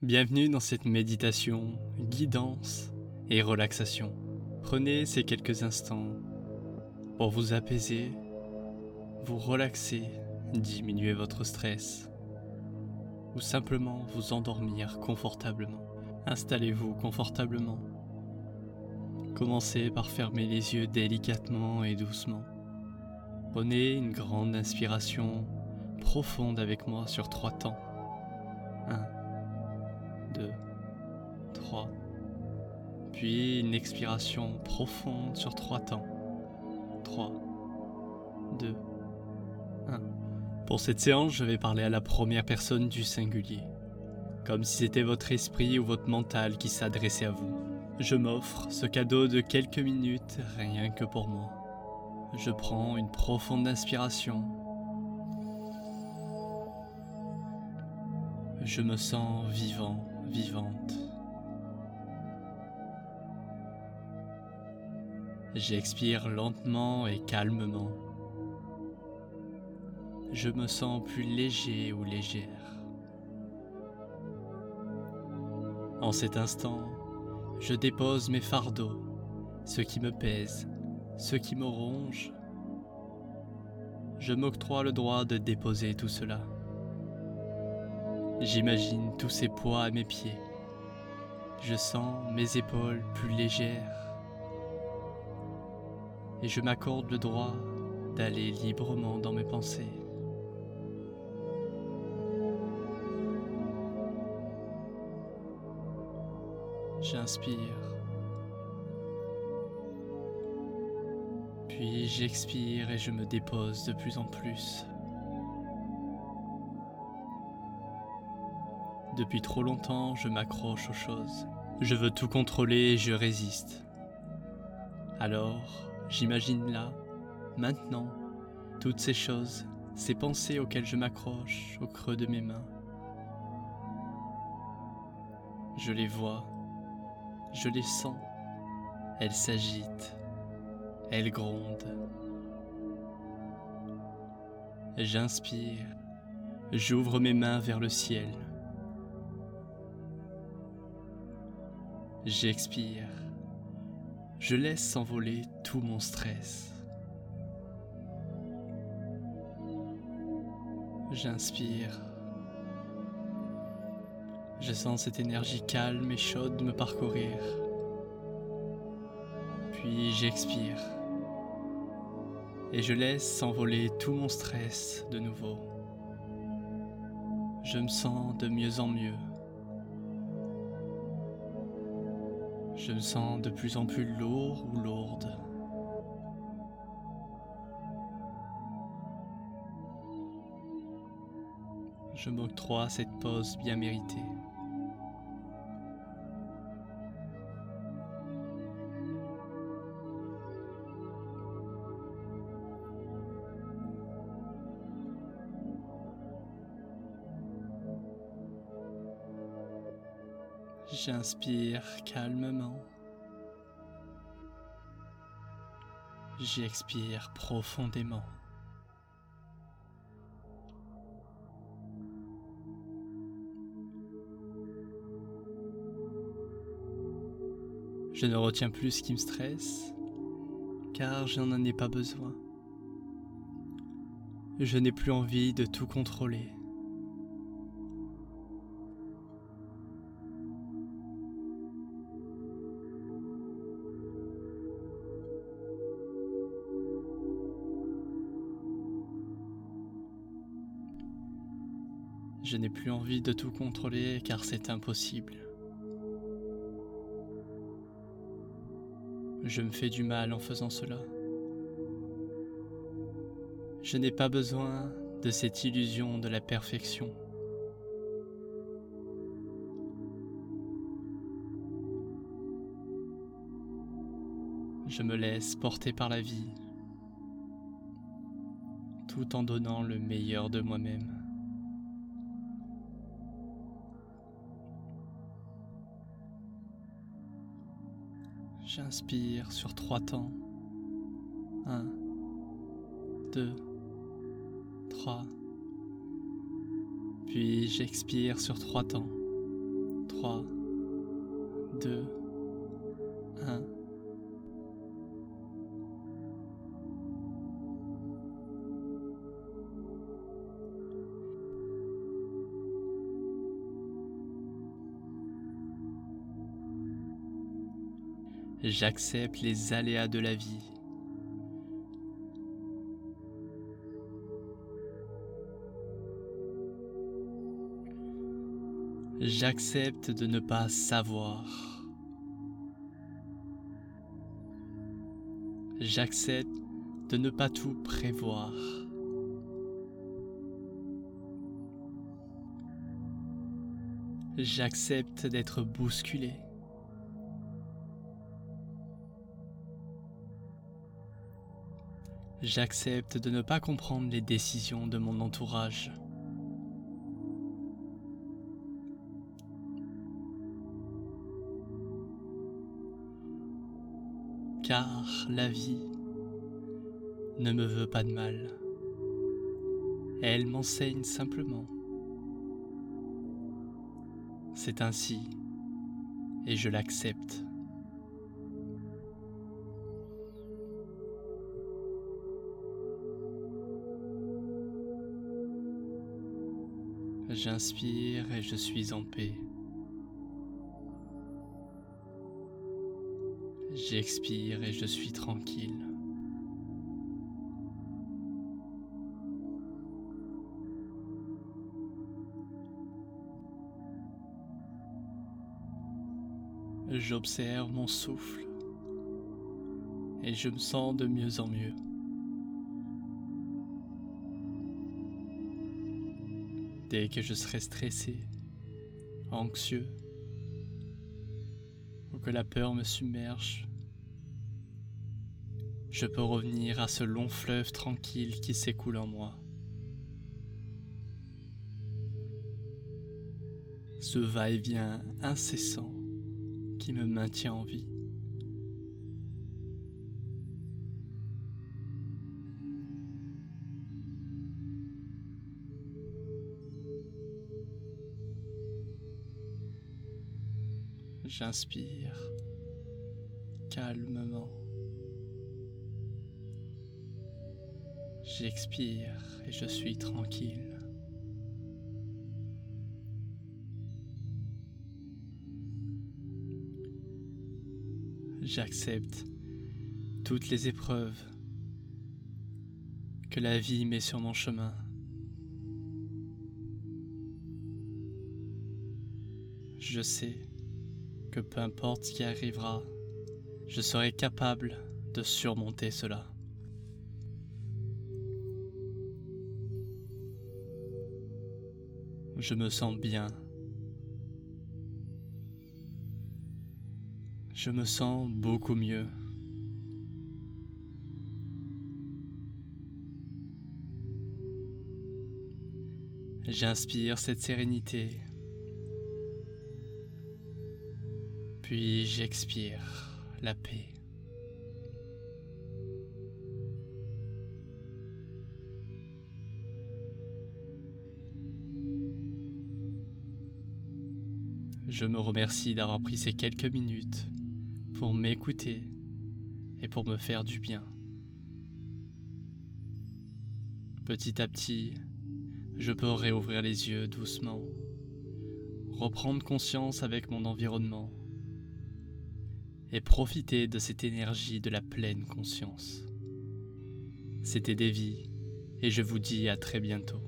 Bienvenue dans cette méditation, guidance et relaxation. Prenez ces quelques instants pour vous apaiser, vous relaxer, diminuer votre stress ou simplement vous endormir confortablement. Installez-vous confortablement. Commencez par fermer les yeux délicatement et doucement. Prenez une grande inspiration profonde avec moi sur trois temps. 1 2, 3. Puis une expiration profonde sur trois temps. 3, 2, 1. Pour cette séance, je vais parler à la première personne du singulier, comme si c'était votre esprit ou votre mental qui s'adressait à vous. Je m'offre ce cadeau de quelques minutes rien que pour moi. Je prends une profonde inspiration. Je me sens vivant vivante. J'expire lentement et calmement. Je me sens plus léger ou légère. En cet instant, je dépose mes fardeaux, ce qui me pèse, ce qui me ronge. Je m'octroie le droit de déposer tout cela. J'imagine tous ces poids à mes pieds. Je sens mes épaules plus légères. Et je m'accorde le droit d'aller librement dans mes pensées. J'inspire. Puis j'expire et je me dépose de plus en plus. Depuis trop longtemps, je m'accroche aux choses. Je veux tout contrôler et je résiste. Alors, j'imagine là, maintenant, toutes ces choses, ces pensées auxquelles je m'accroche au creux de mes mains. Je les vois, je les sens, elles s'agitent, elles grondent. J'inspire, j'ouvre mes mains vers le ciel. J'expire. Je laisse s'envoler tout mon stress. J'inspire. Je sens cette énergie calme et chaude me parcourir. Puis j'expire. Et je laisse s'envoler tout mon stress de nouveau. Je me sens de mieux en mieux. Je me sens de plus en plus lourd ou lourde. Je m'octroie cette pause bien méritée. J'inspire calmement. J'expire profondément. Je ne retiens plus ce qui me stresse, car je n'en ai pas besoin. Je n'ai plus envie de tout contrôler. Je n'ai plus envie de tout contrôler car c'est impossible. Je me fais du mal en faisant cela. Je n'ai pas besoin de cette illusion de la perfection. Je me laisse porter par la vie tout en donnant le meilleur de moi-même. J'inspire sur trois temps. 1, 2, 3. Puis j'expire sur trois temps. 3, 2, 1. J'accepte les aléas de la vie. J'accepte de ne pas savoir. J'accepte de ne pas tout prévoir. J'accepte d'être bousculé. J'accepte de ne pas comprendre les décisions de mon entourage. car la vie ne me veut pas de mal. Elle m'enseigne simplement. C'est ainsi et je l'accepte. J'inspire et je suis en paix. J'expire et je suis tranquille. J'observe mon souffle et je me sens de mieux en mieux. Dès que je serai stressé, anxieux, ou que la peur me submerge, je peux revenir à ce long fleuve tranquille qui s'écoule en moi. Ce va-et-vient incessant qui me maintient en vie. J'inspire calmement. J'expire et je suis tranquille. J'accepte toutes les épreuves que la vie met sur mon chemin. Je sais que peu importe ce qui arrivera, je serai capable de surmonter cela. Je me sens bien. Je me sens beaucoup mieux. J'inspire cette sérénité. Puis j'expire la paix. Je me remercie d'avoir pris ces quelques minutes pour m'écouter et pour me faire du bien. Petit à petit, je peux réouvrir les yeux doucement, reprendre conscience avec mon environnement et profiter de cette énergie de la pleine conscience. C'était Davy et je vous dis à très bientôt.